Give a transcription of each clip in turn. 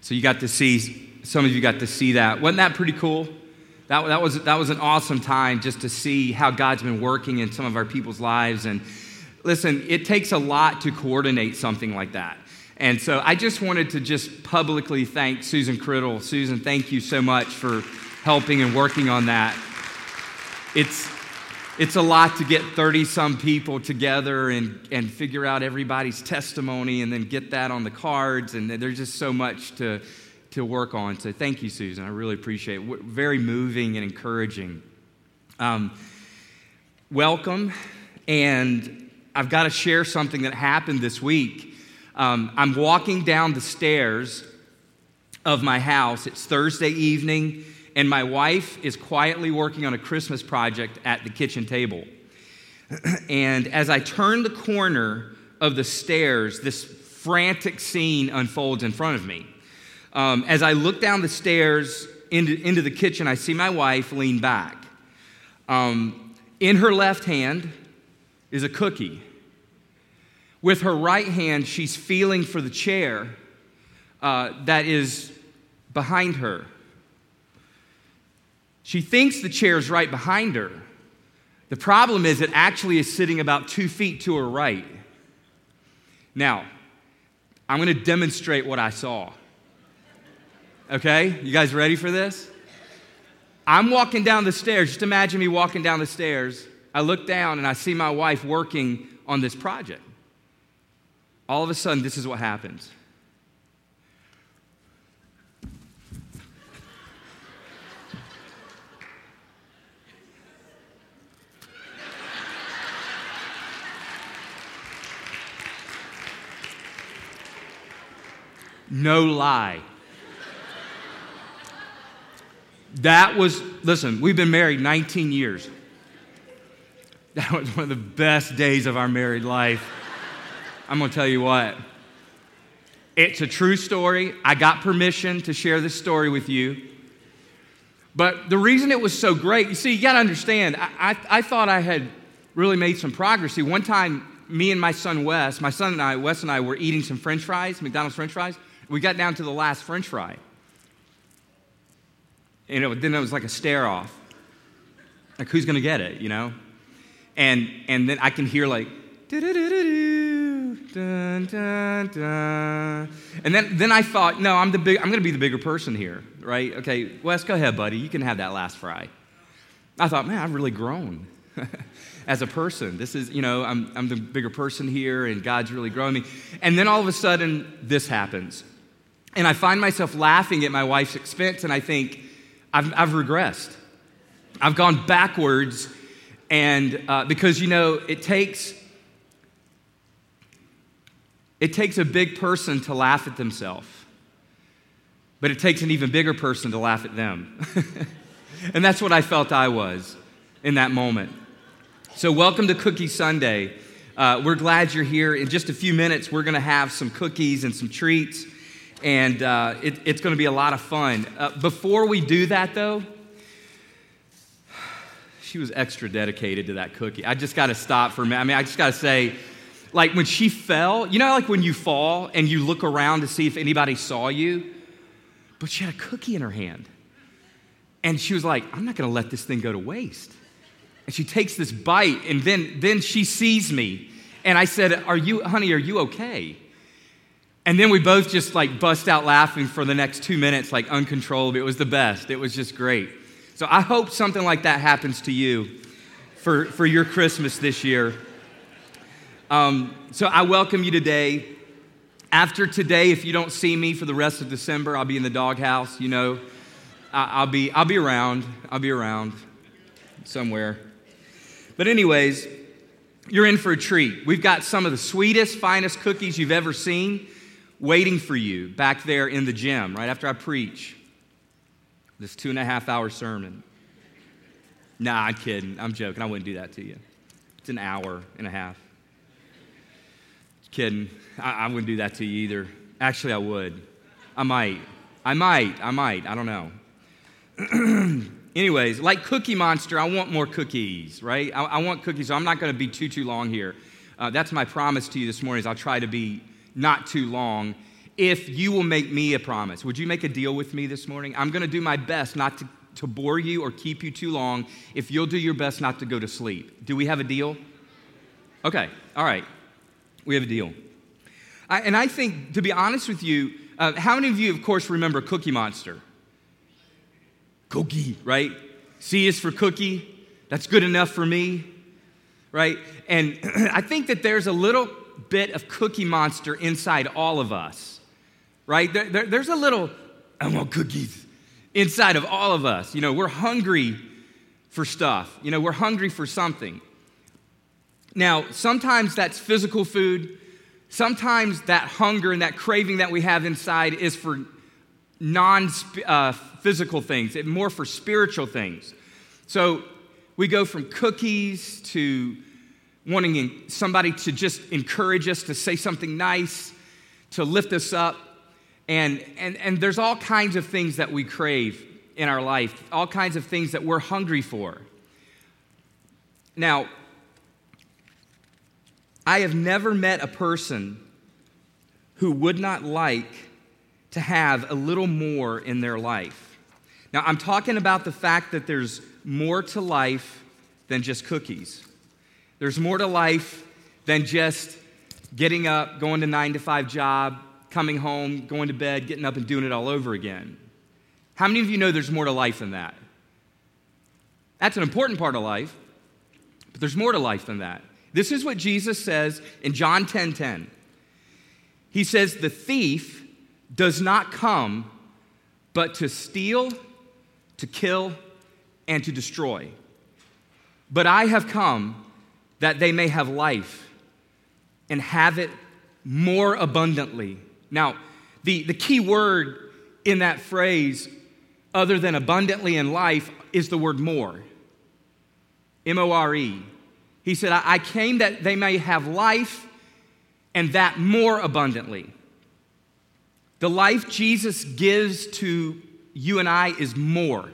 So you got to see, some of you got to see that. Wasn't that pretty cool? That, that, was, that was an awesome time just to see how God's been working in some of our people's lives. And listen, it takes a lot to coordinate something like that. And so I just wanted to just publicly thank Susan Criddle. Susan, thank you so much for helping and working on that. It's, it's a lot to get 30 some people together and, and figure out everybody's testimony and then get that on the cards. And there's just so much to, to work on. So thank you, Susan. I really appreciate it. Very moving and encouraging. Um, welcome. And I've got to share something that happened this week. Um, I'm walking down the stairs of my house. It's Thursday evening and my wife is quietly working on a Christmas project at the kitchen table. and as I turn the corner of the stairs, this frantic scene unfolds in front of me. Um, as I look down the stairs into, into the kitchen, I see my wife lean back. Um, in her left hand is a cookie. With her right hand, she's feeling for the chair uh, that is behind her. She thinks the chair is right behind her. The problem is, it actually is sitting about two feet to her right. Now, I'm going to demonstrate what I saw. Okay? You guys ready for this? I'm walking down the stairs. Just imagine me walking down the stairs. I look down and I see my wife working on this project. All of a sudden, this is what happens. No lie. That was, listen, we've been married 19 years. That was one of the best days of our married life. I'm going to tell you what. It's a true story. I got permission to share this story with you. But the reason it was so great, you see, you got to understand, I, I, I, thought I had really made some progress. See, one time, me and my son Wes, my son and I, Wes and I, were eating some french fries, McDonald's french fries. We got down to the last french fry. And it, then it was like a stare off. Like, who's going to get it, you know? And, and then I can hear like, dun, dun, dun. And then, then I thought, no, I'm, the big, I'm going to be the bigger person here, right? Okay, Wes, go ahead, buddy. You can have that last fry. I thought, man, I've really grown as a person. This is, you know, I'm, I'm the bigger person here, and God's really growing me. And then all of a sudden, this happens. And I find myself laughing at my wife's expense, and I think, I've, I've regressed. I've gone backwards, and uh, because, you know, it takes. It takes a big person to laugh at themselves, but it takes an even bigger person to laugh at them. and that's what I felt I was in that moment. So, welcome to Cookie Sunday. Uh, we're glad you're here. In just a few minutes, we're going to have some cookies and some treats and uh, it, it's going to be a lot of fun. Uh, before we do that, though, she was extra dedicated to that cookie. I just got to stop for a minute. I mean, I just got to say, like when she fell, you know, like when you fall and you look around to see if anybody saw you, but she had a cookie in her hand. And she was like, I'm not going to let this thing go to waste. And she takes this bite, and then, then she sees me. And I said, Are you, honey, are you okay? And then we both just like bust out laughing for the next two minutes, like uncontrollable. It was the best. It was just great. So I hope something like that happens to you for, for your Christmas this year. Um, so I welcome you today. After today, if you don't see me for the rest of December, I'll be in the doghouse. You know, I'll be, I'll be around. I'll be around somewhere. But, anyways, you're in for a treat. We've got some of the sweetest, finest cookies you've ever seen waiting for you back there in the gym right after I preach this two and a half hour sermon. Nah, I'm kidding. I'm joking. I wouldn't do that to you. It's an hour and a half. Kidding. I, I wouldn't do that to you either. Actually, I would. I might. I might. I might. I don't know. Anyways, like Cookie Monster, I want more cookies, right? I, I want cookies, so I'm not going to be too, too long here. Uh, that's my promise to you this morning is I'll try to be not too long. if you will make me a promise. Would you make a deal with me this morning? I'm going to do my best not to, to bore you or keep you too long if you'll do your best not to go to sleep. Do we have a deal? Okay, all right. We have a deal. I, and I think, to be honest with you, uh, how many of you, of course, remember Cookie Monster? Cookie, right? C is for cookie. That's good enough for me, right? And I think that there's a little bit of Cookie Monster inside all of us right? There, there, there's a little, I want cookies inside of all of us. You know, we're hungry for stuff, you know, we're hungry for something. Now, sometimes that's physical food. Sometimes that hunger and that craving that we have inside is for non uh, physical things, it, more for spiritual things. So we go from cookies to wanting somebody to just encourage us to say something nice, to lift us up. And, and, and there's all kinds of things that we crave in our life, all kinds of things that we're hungry for. Now, I have never met a person who would not like to have a little more in their life. Now, I'm talking about the fact that there's more to life than just cookies. There's more to life than just getting up, going to nine to five job, coming home, going to bed, getting up and doing it all over again. How many of you know there's more to life than that? That's an important part of life, but there's more to life than that. This is what Jesus says in John 10:10. 10, 10. He says, "The thief does not come but to steal, to kill, and to destroy. But I have come that they may have life and have it more abundantly." Now, the, the key word in that phrase, other than abundantly in life, is the word more. M O R E. He said, I came that they may have life and that more abundantly. The life Jesus gives to you and I is more.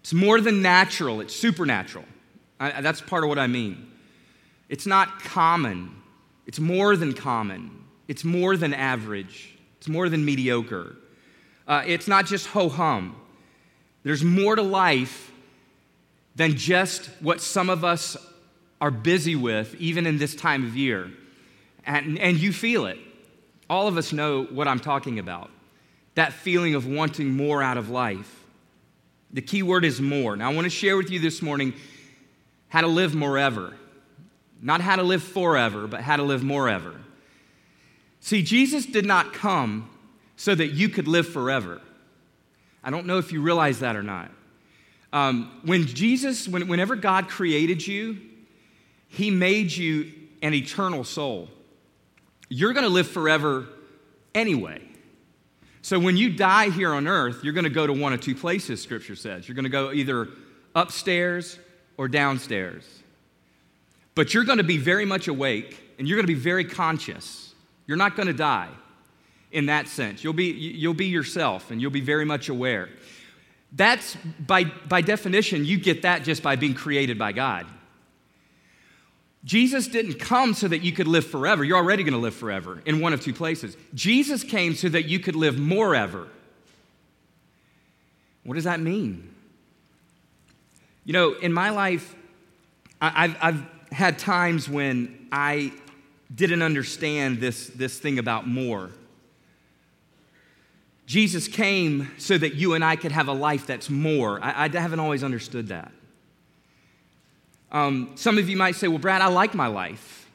It's more than natural, it's supernatural. I, that's part of what I mean. It's not common, it's more than common. It's more than average, it's more than mediocre. Uh, it's not just ho hum. There's more to life than just what some of us are busy with, even in this time of year. And, and you feel it. All of us know what I'm talking about that feeling of wanting more out of life. The key word is more. Now, I want to share with you this morning how to live morever. Not how to live forever, but how to live morever. See, Jesus did not come so that you could live forever. I don't know if you realize that or not. Um, when Jesus, when, whenever God created you, He made you an eternal soul. You're going to live forever anyway. So when you die here on earth, you're going to go to one of two places, Scripture says. You're going to go either upstairs or downstairs. But you're going to be very much awake and you're going to be very conscious. You're not going to die in that sense. You'll be, you'll be yourself and you'll be very much aware. That's by, by definition, you get that just by being created by God. Jesus didn't come so that you could live forever. You're already going to live forever in one of two places. Jesus came so that you could live more ever. What does that mean? You know, in my life, I've, I've had times when I didn't understand this, this thing about more. Jesus came so that you and I could have a life that's more. I, I haven't always understood that. Um, some of you might say, well, Brad, I like my life.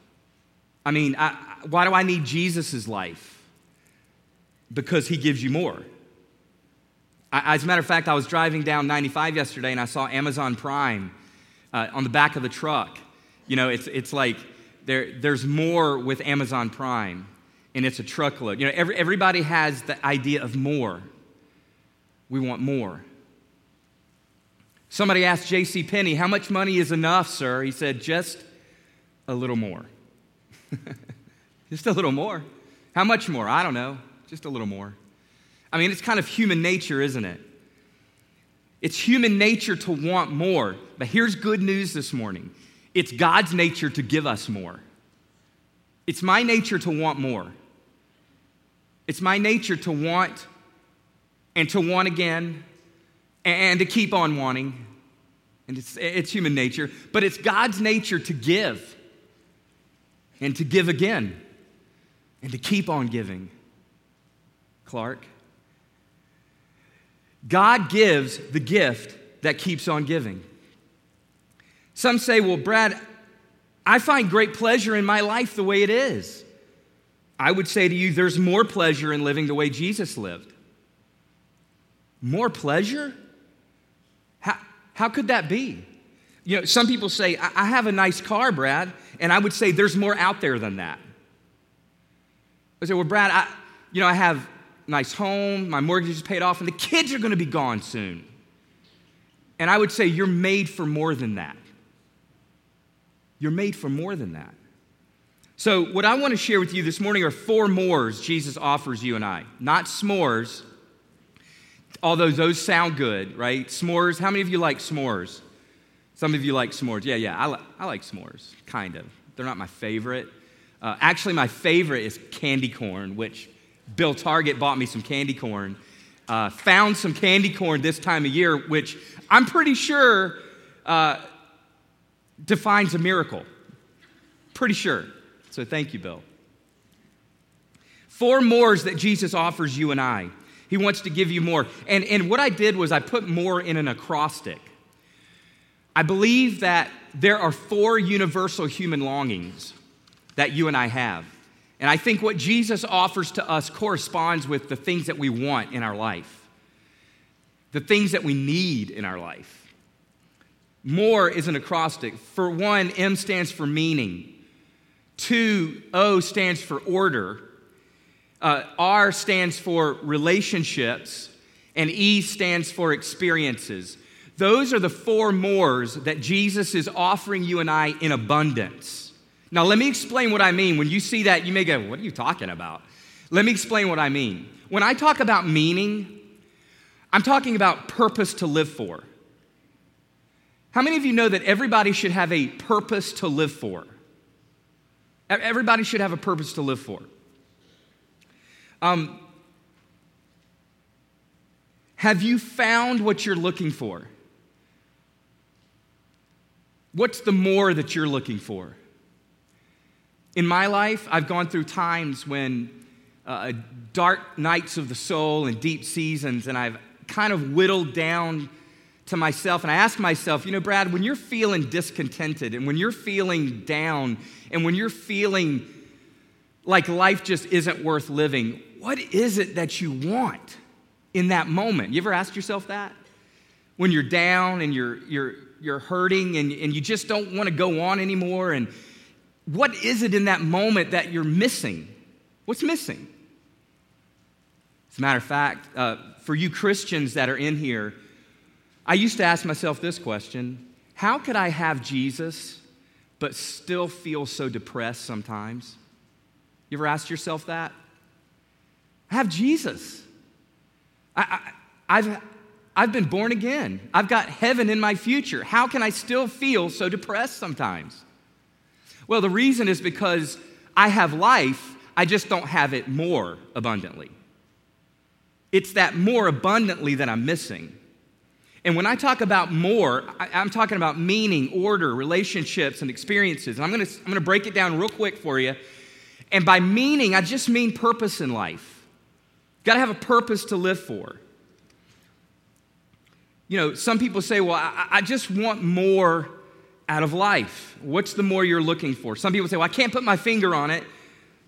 I mean, I, why do I need Jesus' life? Because he gives you more. As a matter of fact, I was driving down 95 yesterday and I saw Amazon Prime uh, on the back of the truck. You know, it's, it's like there, there's more with Amazon Prime, and it's a truckload. You know, every, everybody has the idea of more. We want more. Somebody asked J.C. Penney, "How much money is enough, sir?" He said, "Just a little more. Just a little more. How much more? I don't know. Just a little more." I mean, it's kind of human nature, isn't it? It's human nature to want more. But here's good news this morning it's God's nature to give us more. It's my nature to want more. It's my nature to want and to want again and to keep on wanting. And it's, it's human nature, but it's God's nature to give and to give again and to keep on giving. Clark. God gives the gift that keeps on giving. Some say, well, Brad, I find great pleasure in my life the way it is. I would say to you, there's more pleasure in living the way Jesus lived. More pleasure? How, how could that be? You know, some people say, I, I have a nice car, Brad, and I would say there's more out there than that. I say, well, Brad, I, you know, I have nice home, my mortgage is paid off, and the kids are going to be gone soon. And I would say, you're made for more than that. You're made for more than that. So, what I want to share with you this morning are four mores Jesus offers you and I. Not s'mores, although those sound good, right? S'mores, how many of you like s'mores? Some of you like s'mores. Yeah, yeah, I, li- I like s'mores, kind of. They're not my favorite. Uh, actually, my favorite is candy corn, which Bill Target bought me some candy corn. Uh, found some candy corn this time of year, which I'm pretty sure uh, defines a miracle. Pretty sure. So thank you, Bill. Four mores that Jesus offers you and I. He wants to give you more. And, and what I did was I put more in an acrostic. I believe that there are four universal human longings that you and I have. And I think what Jesus offers to us corresponds with the things that we want in our life, the things that we need in our life. More is an acrostic. For one, M stands for meaning. Two, O stands for order. Uh, R stands for relationships. And E stands for experiences. Those are the four mores that Jesus is offering you and I in abundance. Now, let me explain what I mean. When you see that, you may go, What are you talking about? Let me explain what I mean. When I talk about meaning, I'm talking about purpose to live for. How many of you know that everybody should have a purpose to live for? Everybody should have a purpose to live for. Um, have you found what you're looking for? What's the more that you're looking for? In my life, I've gone through times when uh, dark nights of the soul and deep seasons, and I've kind of whittled down to myself and I ask myself, you know, Brad, when you're feeling discontented and when you're feeling down and when you're feeling like life just isn't worth living, what is it that you want in that moment? You ever asked yourself that? When you're down and you're, you're, you're hurting and, and you just don't want to go on anymore, and what is it in that moment that you're missing? What's missing? As a matter of fact, uh, for you Christians that are in here, I used to ask myself this question How could I have Jesus but still feel so depressed sometimes? You ever asked yourself that? I have Jesus. I, I, I've, I've been born again. I've got heaven in my future. How can I still feel so depressed sometimes? Well, the reason is because I have life, I just don't have it more abundantly. It's that more abundantly that I'm missing. And when I talk about more, I, am talking about meaning, order, relationships, and experiences. And I'm gonna, I'm gonna break it down real quick for you. And by meaning, I just mean purpose in life. You've gotta have a purpose to live for. You know, some people say, well, I, I just want more out of life. What's the more you're looking for? Some people say, well, I can't put my finger on it,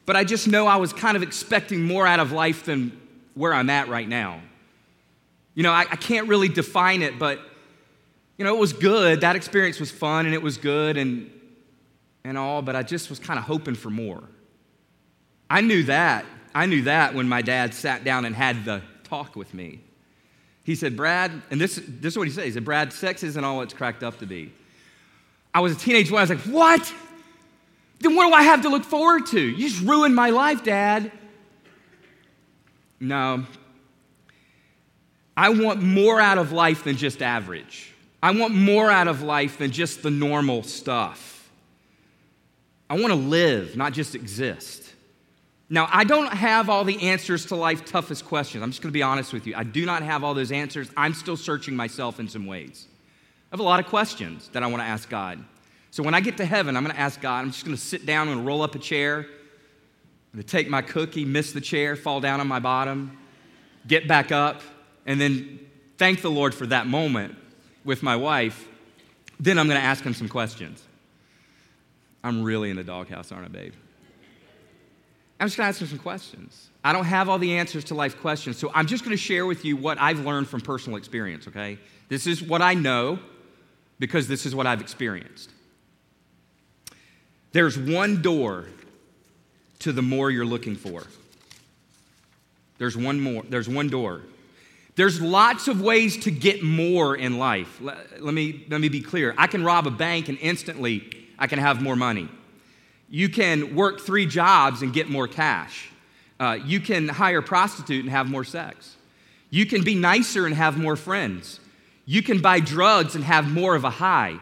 but I just know I was kind of expecting more out of life than where I'm at right now. You know, I, I can't really define it, but, you know, it was good. That experience was fun and it was good and, and all, but I just was kind of hoping for more. I knew that. I knew that when my dad sat down and had the talk with me. He said, Brad, and this, this is what he said. He said, Brad, sex isn't all it's cracked up to be. I was a teenage boy. I was like, what? Then what do I have to look forward to? You just ruined my life, Dad. No, I want more out of life than just average. I want more out of life than just the normal stuff. I want to live, not just exist. Now, I don't have all the answers to life's toughest questions. I'm just going to be honest with you. I do not have all those answers. I'm still searching myself in some ways. I have a lot of questions that I want to ask God. So when I get to heaven, I'm going to ask God, I'm just going to sit down and roll up a chair. I'm going to take my cookie, miss the chair, fall down on my bottom, get back up, and then thank the Lord for that moment with my wife. Then I'm going to ask him some questions. I'm really in the doghouse, aren't I, babe? I'm just going to ask him some questions. I don't have all the answers to life questions, so I'm just going to share with you what I've learned from personal experience, okay? This is what I know because this is what I've experienced. There's one door to the more you're looking for. There's one more, there's one door. There's lots of ways to get more in life. Let, let, me, let me be clear. I can rob a bank and instantly I can have more money. You can work three jobs and get more cash. Uh, you can hire a prostitute and have more sex. You can be nicer and have more friends. You can buy drugs and have more of a high.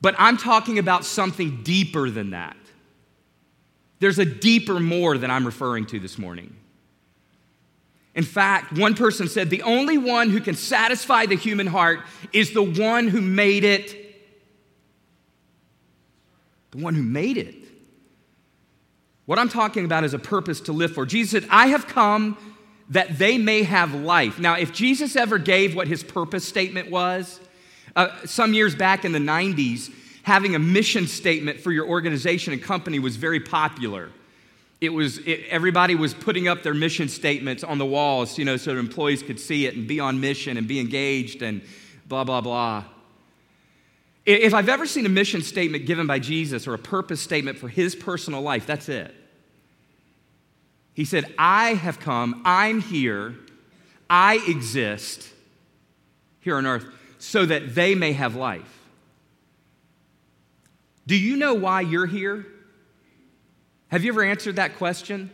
But I'm talking about something deeper than that. There's a deeper more that I'm referring to this morning. In fact, one person said the only one who can satisfy the human heart is the one who made it. The one who made it. What I'm talking about is a purpose to live for. Jesus said, I have come that they may have life. Now, if Jesus ever gave what his purpose statement was, uh, some years back in the 90s, having a mission statement for your organization and company was very popular. It was, it, everybody was putting up their mission statements on the walls, you know, so employees could see it and be on mission and be engaged and blah, blah, blah. If I've ever seen a mission statement given by Jesus or a purpose statement for his personal life, that's it. He said, I have come, I'm here, I exist here on earth so that they may have life. Do you know why you're here? Have you ever answered that question?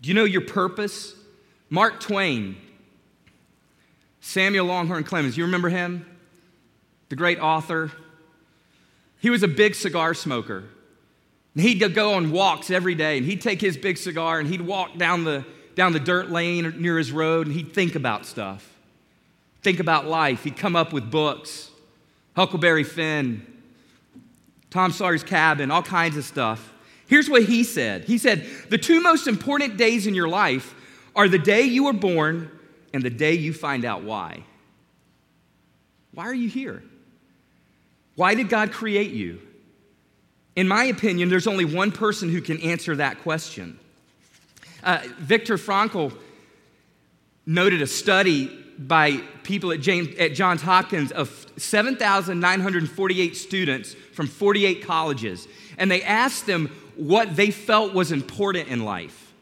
Do you know your purpose? Mark Twain, Samuel Langhorne Clemens, you remember him? the great author, he was a big cigar smoker. And he'd go on walks every day, and he'd take his big cigar and he'd walk down the, down the dirt lane near his road, and he'd think about stuff, think about life. He'd come up with books, Huckleberry Finn, Tom Sawyer's Cabin, all kinds of stuff. Here's what he said He said, The two most important days in your life are the day you were born and the day you find out why. Why are you here? Why did God create you? In my opinion, there's only one person who can answer that question. Uh, Viktor Frankl noted a study by people at, James, at Johns Hopkins of 7,948 students from 48 colleges, and they asked them what they felt was important in life.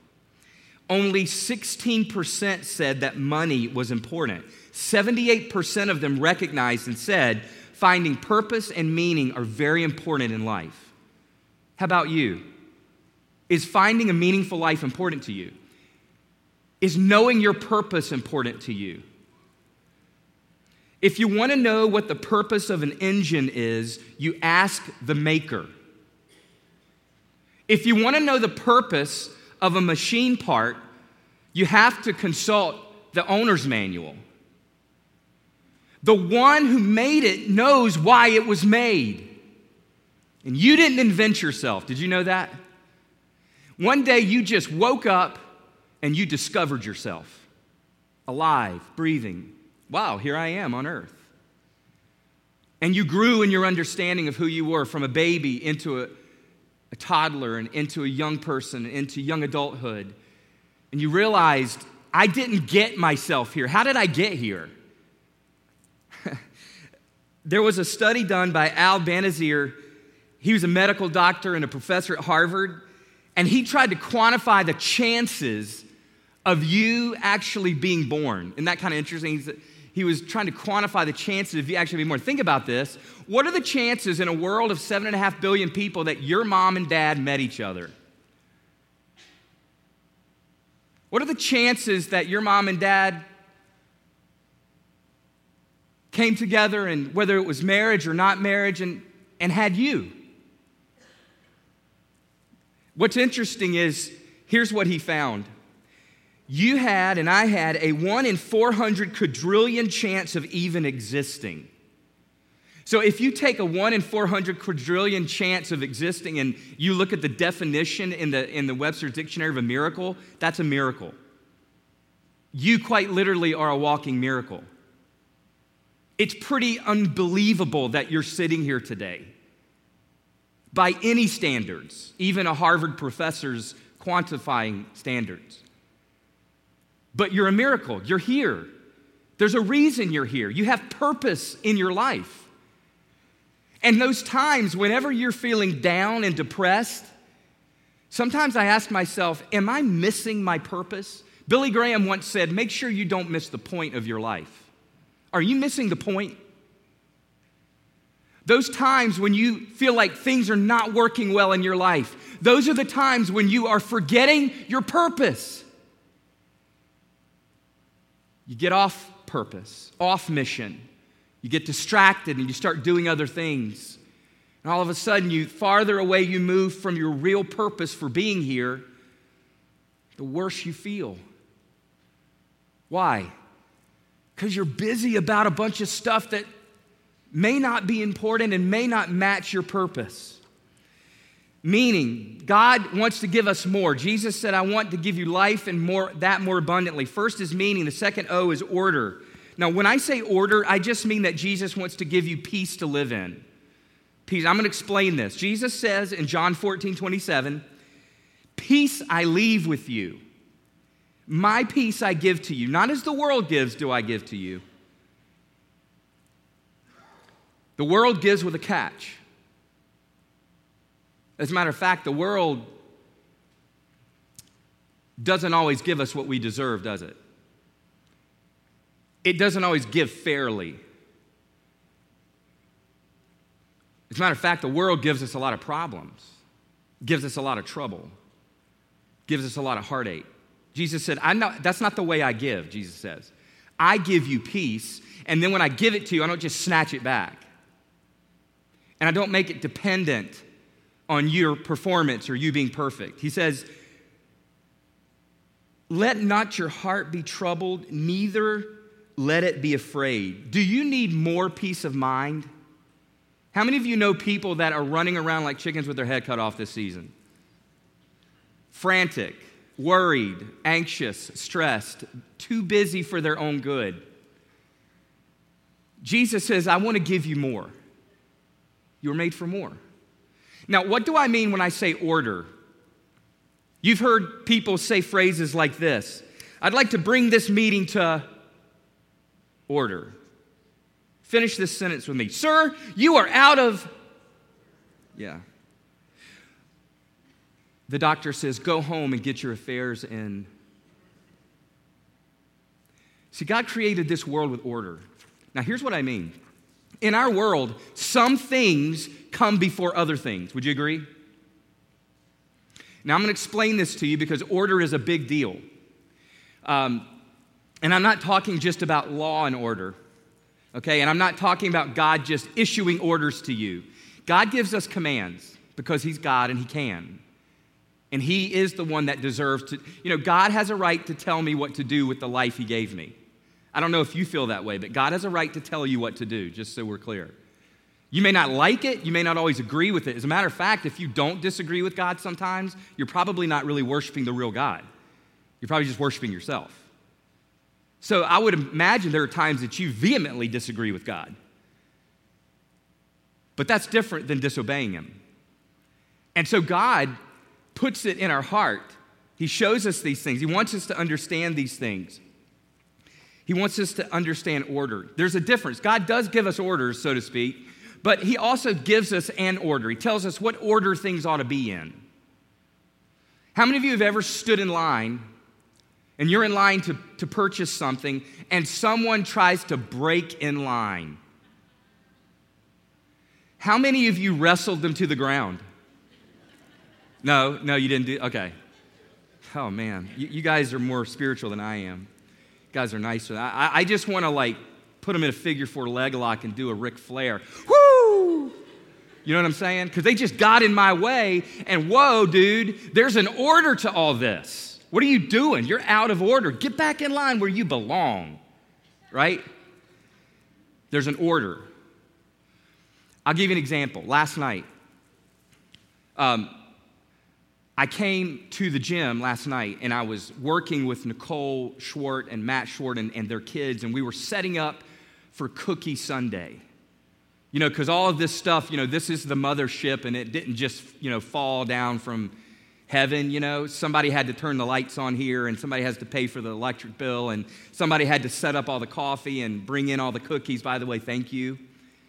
Only 16% said that money was important. 78% of them recognized and said finding purpose and meaning are very important in life. How about you? Is finding a meaningful life important to you? Is knowing your purpose important to you? If you want to know what the purpose of an engine is, you ask the maker. If you want to know the purpose of a machine part, you have to consult the owner's manual. The one who made it knows why it was made. And you didn't invent yourself. Did you know that? One day you just woke up and you discovered yourself alive, breathing. Wow, here I am on earth. And you grew in your understanding of who you were from a baby into a, a toddler and into a young person, into young adulthood. And you realized, I didn't get myself here. How did I get here? there was a study done by Al Binazir. He was a medical doctor and a professor at Harvard, and he tried to quantify the chances of you actually being born. Isn't that kind of interesting? he was trying to quantify the chances of you actually being born. Think about this. What are the chances in a world of seven and a half billion people that your mom and dad met each other? What are the chances that your mom and dad came together and whether it was marriage or not marriage and, and had you. What's interesting is here's what he found. You had and I had a 1 in 400 quadrillion chance of even existing. So if you take a 1 in 400 quadrillion chance of existing and you look at the definition in the, in the Webster's Dictionary of a miracle, that's a miracle. You quite literally are a walking miracle. It's pretty unbelievable that you're sitting here today. By any standards, even a Harvard professor's quantifying standards. But you're a miracle. You're here. There's a reason you're here. You have purpose in your life. And those times, whenever you're feeling down and depressed, sometimes I ask myself, Am I missing my purpose? Billy Graham once said, Make sure you don't miss the point of your life. Are you missing the point? Those times when you feel like things are not working well in your life, those are the times when you are forgetting your purpose. You get off purpose, off mission. You get distracted and you start doing other things. And all of a sudden, you farther away you move from your real purpose for being here, the worse you feel. Why? Because you're busy about a bunch of stuff that may not be important and may not match your purpose. Meaning, God wants to give us more. Jesus said, I want to give you life and more, that more abundantly. First is meaning, the second O is order. Now, when I say order, I just mean that Jesus wants to give you peace to live in. Peace. I'm going to explain this. Jesus says in John 14, 27, Peace I leave with you. My peace I give to you. Not as the world gives, do I give to you. The world gives with a catch. As a matter of fact, the world doesn't always give us what we deserve, does it? it doesn't always give fairly. As a matter of fact, the world gives us a lot of problems, gives us a lot of trouble, gives us a lot of heartache. Jesus said, I that's not the way I give, Jesus says. I give you peace, and then when I give it to you, I don't just snatch it back. And I don't make it dependent on your performance or you being perfect. He says, Let not your heart be troubled, neither let it be afraid. Do you need more peace of mind? How many of you know people that are running around like chickens with their head cut off this season? Frantic, worried, anxious, stressed, too busy for their own good. Jesus says, I want to give you more. You were made for more. Now, what do I mean when I say order? You've heard people say phrases like this I'd like to bring this meeting to order. Finish this sentence with me. Sir, you are out of. Yeah. The doctor says, Go home and get your affairs in. See, God created this world with order. Now, here's what I mean. In our world, some things come before other things. Would you agree? Now, I'm going to explain this to you because order is a big deal. Um, and I'm not talking just about law and order, okay? And I'm not talking about God just issuing orders to you. God gives us commands because He's God and He can. And He is the one that deserves to, you know, God has a right to tell me what to do with the life He gave me. I don't know if you feel that way, but God has a right to tell you what to do, just so we're clear. You may not like it, you may not always agree with it. As a matter of fact, if you don't disagree with God sometimes, you're probably not really worshiping the real God. You're probably just worshiping yourself. So I would imagine there are times that you vehemently disagree with God. But that's different than disobeying Him. And so God puts it in our heart. He shows us these things. He wants us to understand these things. He wants us to understand order. There's a difference. God does give us orders, so to speak, but He also gives us an order. He tells us what order things ought to be in. How many of you have ever stood in line and you're in line to, to purchase something, and someone tries to break in line. How many of you wrestled them to the ground? No, no, you didn't do. Okay. Oh man, you, you guys are more spiritual than I am. Guys are nicer. I, I just want to like put them in a figure four leg lock and do a Ric Flair. Woo! You know what I'm saying? Because they just got in my way, and whoa, dude, there's an order to all this. What are you doing? You're out of order. Get back in line where you belong, right? There's an order. I'll give you an example. Last night, um, I came to the gym last night and I was working with Nicole Schwart and Matt Schwart and, and their kids, and we were setting up for Cookie Sunday. You know, because all of this stuff, you know, this is the mothership and it didn't just, you know, fall down from heaven, you know. Somebody had to turn the lights on here and somebody has to pay for the electric bill and somebody had to set up all the coffee and bring in all the cookies. By the way, thank you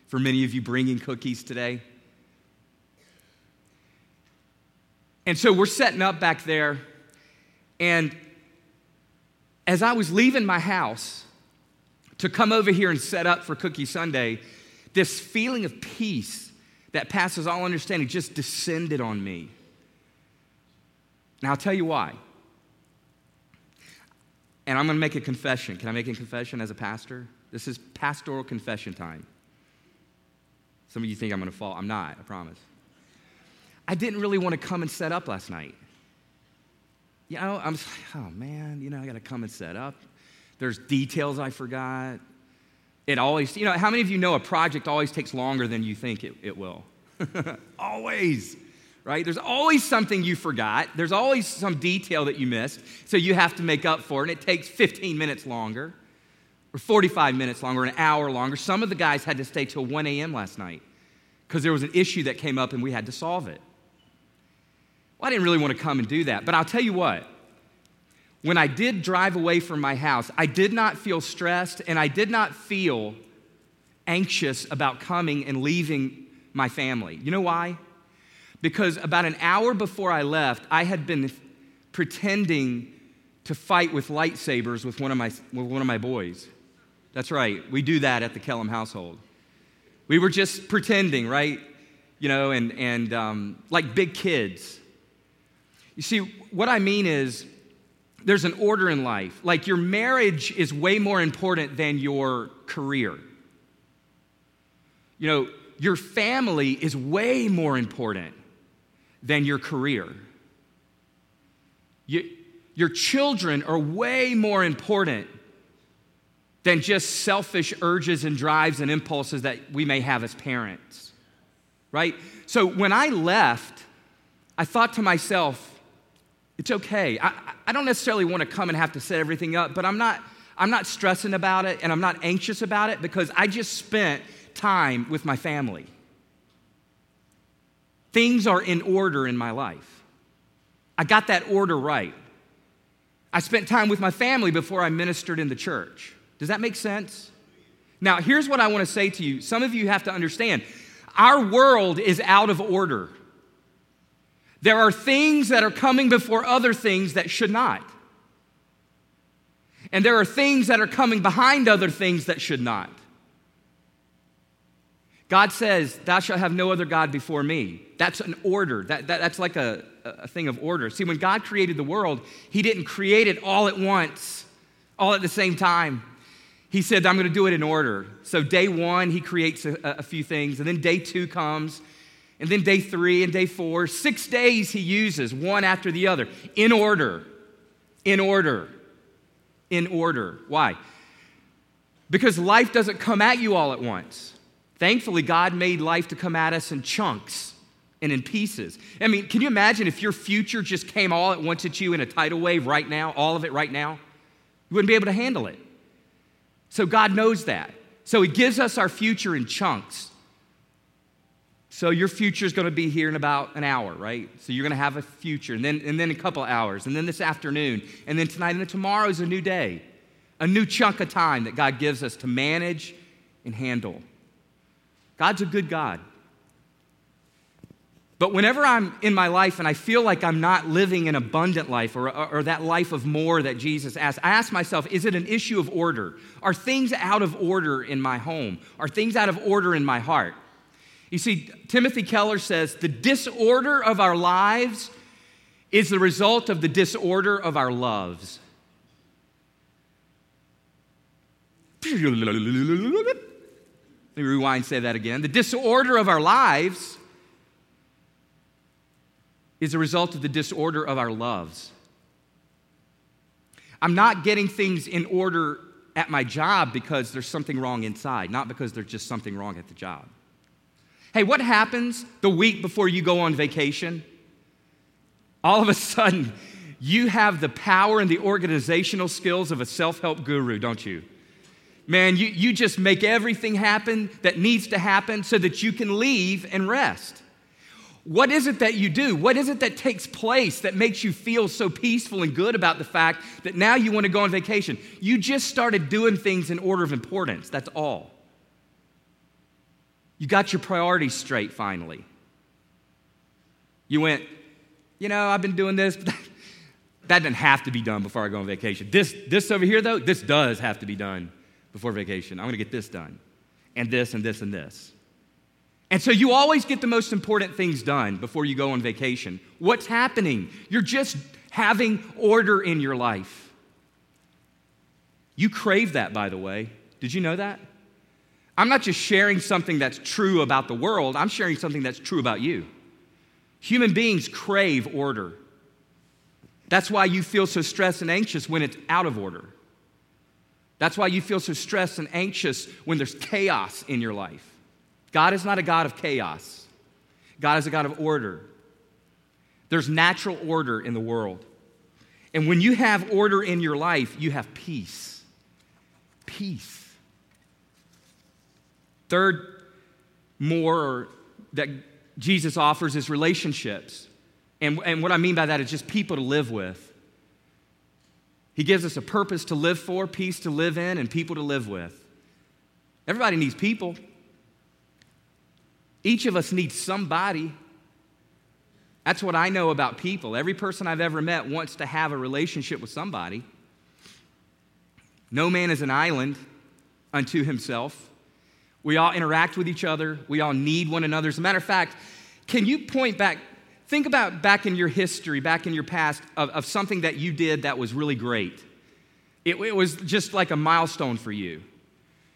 for many of you bringing cookies today. And so we're setting up back there. And as I was leaving my house to come over here and set up for Cookie Sunday, this feeling of peace that passes all understanding just descended on me. Now, I'll tell you why. And I'm going to make a confession. Can I make a confession as a pastor? This is pastoral confession time. Some of you think I'm going to fall. I'm not, I promise. I didn't really want to come and set up last night. You know, I'm like, oh man, you know, I got to come and set up. There's details I forgot. It always, you know, how many of you know a project always takes longer than you think it, it will? always, right? There's always something you forgot. There's always some detail that you missed. So you have to make up for it. And it takes 15 minutes longer, or 45 minutes longer, an hour longer. Some of the guys had to stay till 1 a.m. last night because there was an issue that came up and we had to solve it. Well, I didn't really want to come and do that. But I'll tell you what, when I did drive away from my house, I did not feel stressed and I did not feel anxious about coming and leaving my family. You know why? Because about an hour before I left, I had been pretending to fight with lightsabers with one of my, with one of my boys. That's right, we do that at the Kellum household. We were just pretending, right? You know, and, and um, like big kids. You see, what I mean is, there's an order in life. Like your marriage is way more important than your career. You know, your family is way more important than your career. You, your children are way more important than just selfish urges and drives and impulses that we may have as parents, right? So when I left, I thought to myself, it's okay. I, I don't necessarily want to come and have to set everything up, but I'm not, I'm not stressing about it and I'm not anxious about it because I just spent time with my family. Things are in order in my life. I got that order right. I spent time with my family before I ministered in the church. Does that make sense? Now, here's what I want to say to you. Some of you have to understand our world is out of order. There are things that are coming before other things that should not. And there are things that are coming behind other things that should not. God says, Thou shalt have no other God before me. That's an order. That, that, that's like a, a thing of order. See, when God created the world, He didn't create it all at once, all at the same time. He said, I'm going to do it in order. So, day one, He creates a, a few things, and then day two comes, and then day three and day four. Six days he uses, one after the other, in order. In order. In order. Why? Because life doesn't come at you all at once. Thankfully, God made life to come at us in chunks and in pieces. I mean, can you imagine if your future just came all at once at you in a tidal wave right now, all of it right now? You wouldn't be able to handle it. So God knows that. So He gives us our future in chunks. So your future is going to be here in about an hour, right? So you're going to have a future, and then, and then a couple hours, and then this afternoon, and then tonight, and then tomorrow is a new day, a new chunk of time that God gives us to manage and handle. God's a good God. But whenever I'm in my life and I feel like I'm not living an abundant life or, or, or, that life of more that Jesus asked, I ask myself, is it an issue of order? Are things out of order in my home? Are things out of order in my heart? You see, Timothy Keller says the disorder of our lives is the result of the disorder of our loves. Let me rewind, say that again. The disorder of our lives is a result of the disorder of our loves. I'm not getting things in order at my job because there's something wrong inside, not because there's just something wrong at the job. Hey, what happens the week before you go on vacation? All of a sudden, you have the power and the organizational skills of a self help guru, don't you? Man, you, you just make everything happen that needs to happen so that you can leave and rest. What is it that you do? What is it that takes place that makes you feel so peaceful and good about the fact that now you want to go on vacation? You just started doing things in order of importance. That's all. You got your priorities straight finally. You went, you know, I've been doing this, but that doesn't have to be done before I go on vacation. This, this over here, though, this does have to be done before vacation. I'm going to get this done, and this, and this, and this. And so you always get the most important things done before you go on vacation. What's happening? You're just having order in your life. You crave that, by the way. Did you know that? I'm not just sharing something that's true about the world, I'm sharing something that's true about you. Human beings crave order. That's why you feel so stressed and anxious when it's out of order. That's why you feel so stressed and anxious when there's chaos in your life. God is not a God of chaos, God is a God of order. There's natural order in the world. And when you have order in your life, you have peace. Peace. Third, more that Jesus offers is relationships. And, and what I mean by that is just people to live with. He gives us a purpose to live for, peace to live in, and people to live with. Everybody needs people. Each of us needs somebody. That's what I know about people. Every person I've ever met wants to have a relationship with somebody. No man is an island unto himself. We all interact with each other. We all need one another. As a matter of fact, can you point back Think about back in your history, back in your past, of, of something that you did that was really great. It, it was just like a milestone for you.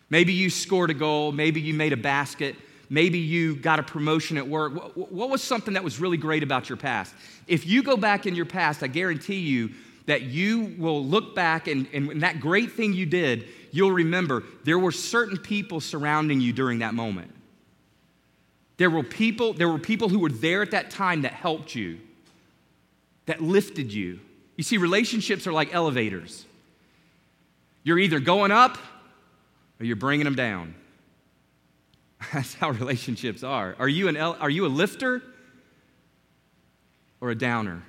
Maybe you scored a goal, maybe you made a basket, maybe you got a promotion at work. What, was something that was really great about your past? If you go back in your past, I guarantee you that you will look back and, and that great thing you did, you'll remember there were certain people surrounding you during that moment. There were people, there were people who were there at that time that helped you, that lifted you. You see, relationships are like elevators. You're either going up or you're bringing them down. That's how relationships are. Are you, an, are you a lifter or a downer?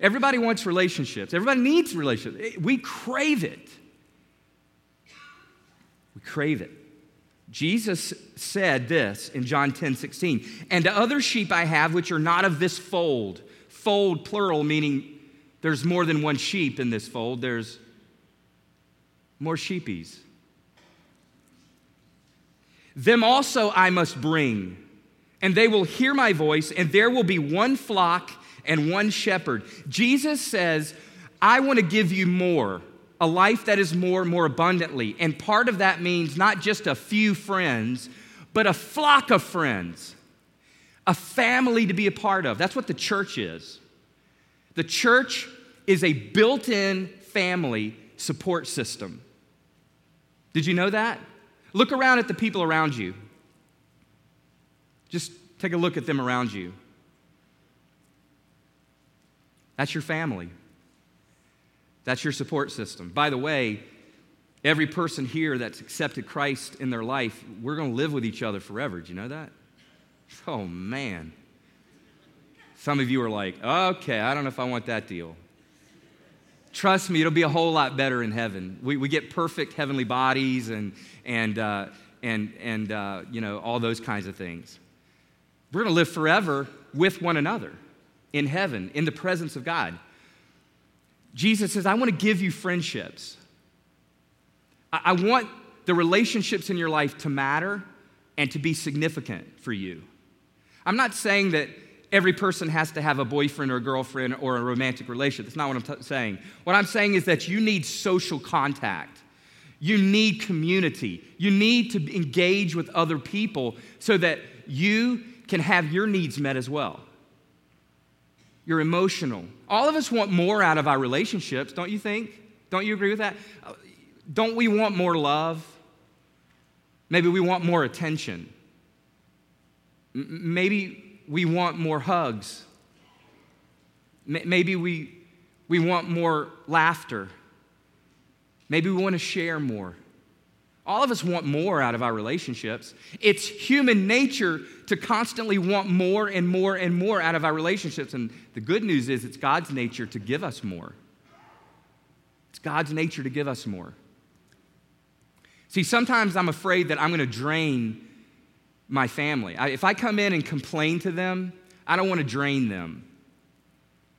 Everybody wants relationships. Everybody needs relationships. We crave it. We crave it. Jesus said this in John 10 16, and other sheep I have which are not of this fold. Fold, plural, meaning there's more than one sheep in this fold, there's more sheepies. Them also I must bring, and they will hear my voice, and there will be one flock and one shepherd. Jesus says, I want to give you more a life that is more, more abundantly. And part of that means not just a few friends, but a flock of friends, a family to be a part of. That's what the church is. The church is a built in family support system. Did you know that? Look around at the people around you. Just take a look at them around you. That's your family. That's your support system. By the way, every person here that's accepted Christ in their life, we're going to live with each other forever. Do you know that? Oh, man. Some of you are like, okay, I don't know if I want that deal. Trust me, it'll be a whole lot better in heaven. We, we get perfect heavenly bodies and, and, uh, and, and uh, you know, all those kinds of things. We're going to live forever with one another in heaven, in the presence of God. Jesus says, I want to give you friendships. I, I want the relationships in your life to matter and to be significant for you. I'm not saying that every person has to have a boyfriend or a girlfriend or a romantic relationship. That's not what I'm t- saying. What I'm saying is that you need social contact. You need community. You need to engage with other people so that you can have your needs met as well. You're emotional. All of us want more out of our relationships, don't you think? Don't you agree with that? Don't we want more love? Maybe we want more attention. Maybe we want more hugs. Maybe we, we want more laughter. Maybe we want to share more. All of us want more out of our relationships. It's human nature to constantly want more and more and more out of our relationships. And the good news is, it's God's nature to give us more. It's God's nature to give us more. See, sometimes I'm afraid that I'm going to drain my family. I, if I come in and complain to them, I don't want to drain them,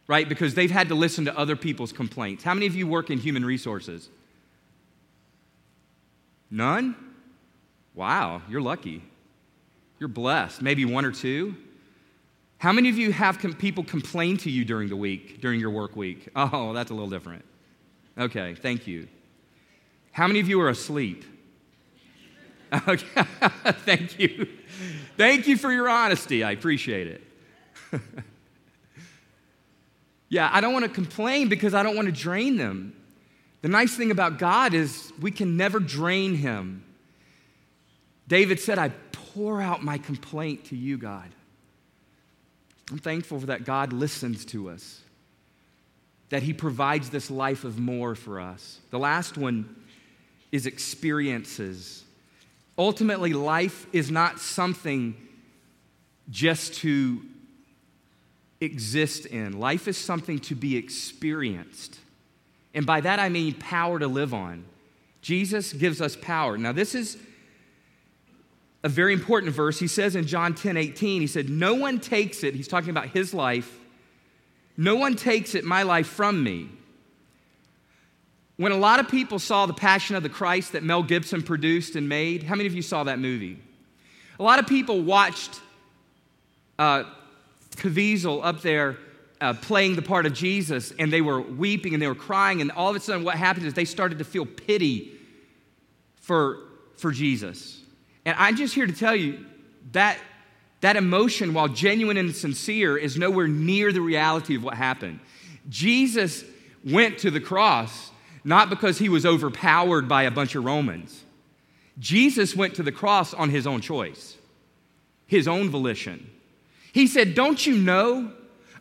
right? Because they've had to listen to other people's complaints. How many of you work in human resources? None? Wow, you're lucky. You're blessed. Maybe one or two. How many of you have com- people complain to you during the week, during your work week? Oh, that's a little different. Okay, thank you. How many of you are asleep? Okay, thank you. Thank you for your honesty. I appreciate it. yeah, I don't want to complain because I don't want to drain them. The nice thing about God is we can never drain him. David said, I pour out my complaint to you, God. I'm thankful for that God listens to us, that he provides this life of more for us. The last one is experiences. Ultimately, life is not something just to exist in, life is something to be experienced. And by that I mean power to live on. Jesus gives us power. Now, this is a very important verse. He says in John 10 18, he said, No one takes it, he's talking about his life, no one takes it, my life, from me. When a lot of people saw The Passion of the Christ that Mel Gibson produced and made, how many of you saw that movie? A lot of people watched uh, Caviezel up there uh, playing the part of Jesus, and they were weeping and they were crying, and all of a sudden, what happened is they started to feel pity for, for Jesus. And I'm just here to tell you that that emotion, while genuine and sincere, is nowhere near the reality of what happened. Jesus went to the cross not because he was overpowered by a bunch of Romans. Jesus went to the cross on his own choice, his own volition. He said, Don't you know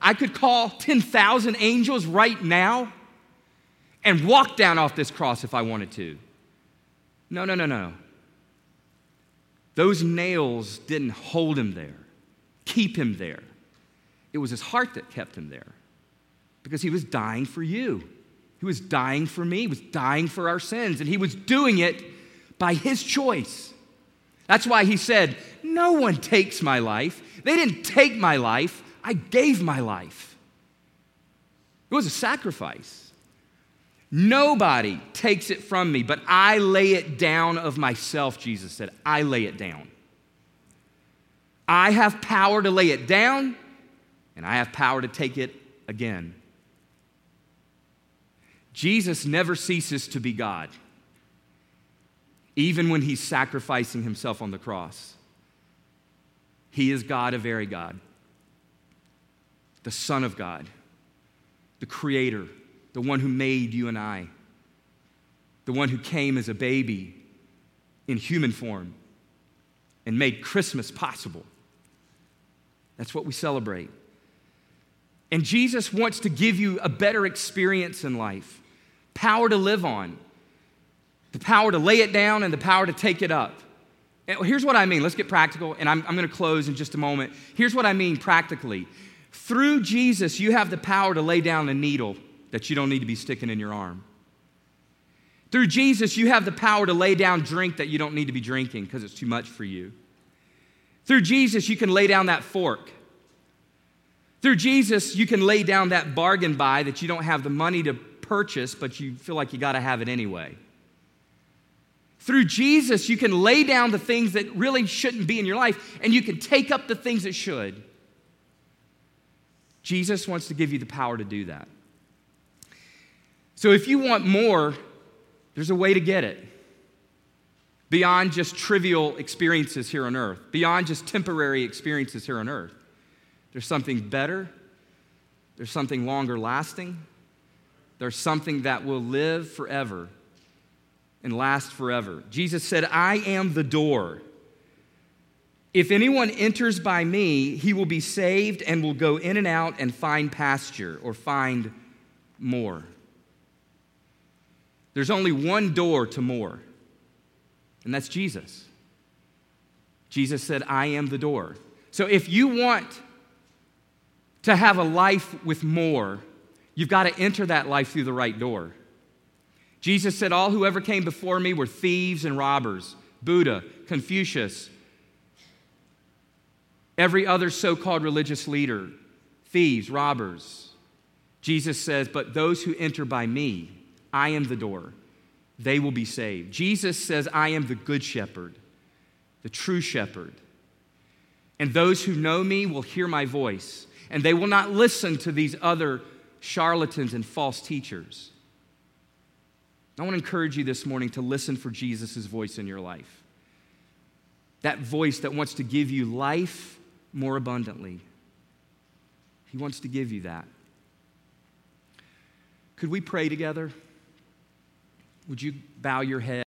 I could call 10,000 angels right now and walk down off this cross if I wanted to? No, no, no, no. Those nails didn't hold him there, keep him there. It was his heart that kept him there because he was dying for you. He was dying for me, he was dying for our sins, and he was doing it by his choice. That's why he said, No one takes my life. They didn't take my life, I gave my life. It was a sacrifice. Nobody takes it from me, but I lay it down of myself, Jesus said. I lay it down. I have power to lay it down, and I have power to take it again. Jesus never ceases to be God, even when he's sacrificing himself on the cross. He is God, a very God, the Son of God, the Creator, the one who made you and I, the one who came as a baby in human form and made Christmas possible. That's what we celebrate. And Jesus wants to give you a better experience in life power to live on, the power to lay it down, and the power to take it up. And here's what I mean. Let's get practical, and I'm, I'm going to close in just a moment. Here's what I mean practically. Through Jesus, you have the power to lay down a needle that you don't need to be sticking in your arm. Through Jesus, you have the power to lay down drink that you don't need to be drinking because it's too much for you. Through Jesus, you can lay down that fork. Through Jesus, you can lay down that bargain buy that you don't have the money to purchase, but you feel like you got to have it anyway. Through Jesus, you can lay down the things that really shouldn't be in your life, and you can take up the things that should. Jesus wants to give you the power to do that. So if you want more, there's a way to get it. Beyond just trivial experiences here on earth, beyond just temporary experiences here on earth. There's something better, There's something longer lasting. There's something that will live forever and last forever. Jesus said, I am the door. If anyone enters by me, he will be saved and will go in and out and find pasture or find more. There's only one door to more, and that's Jesus. Jesus said, I am the door. So if you want to have a life with more, you've got to enter that life through the right door. Jesus said, All who ever came before me were thieves and robbers. Buddha, Confucius, every other so called religious leader, thieves, robbers. Jesus says, But those who enter by me, I am the door, they will be saved. Jesus says, I am the good shepherd, the true shepherd. And those who know me will hear my voice, and they will not listen to these other charlatans and false teachers. I want to encourage you this morning to listen for Jesus' voice in your life. That voice that wants to give you life more abundantly. He wants to give you that. Could we pray together? Would you bow your head?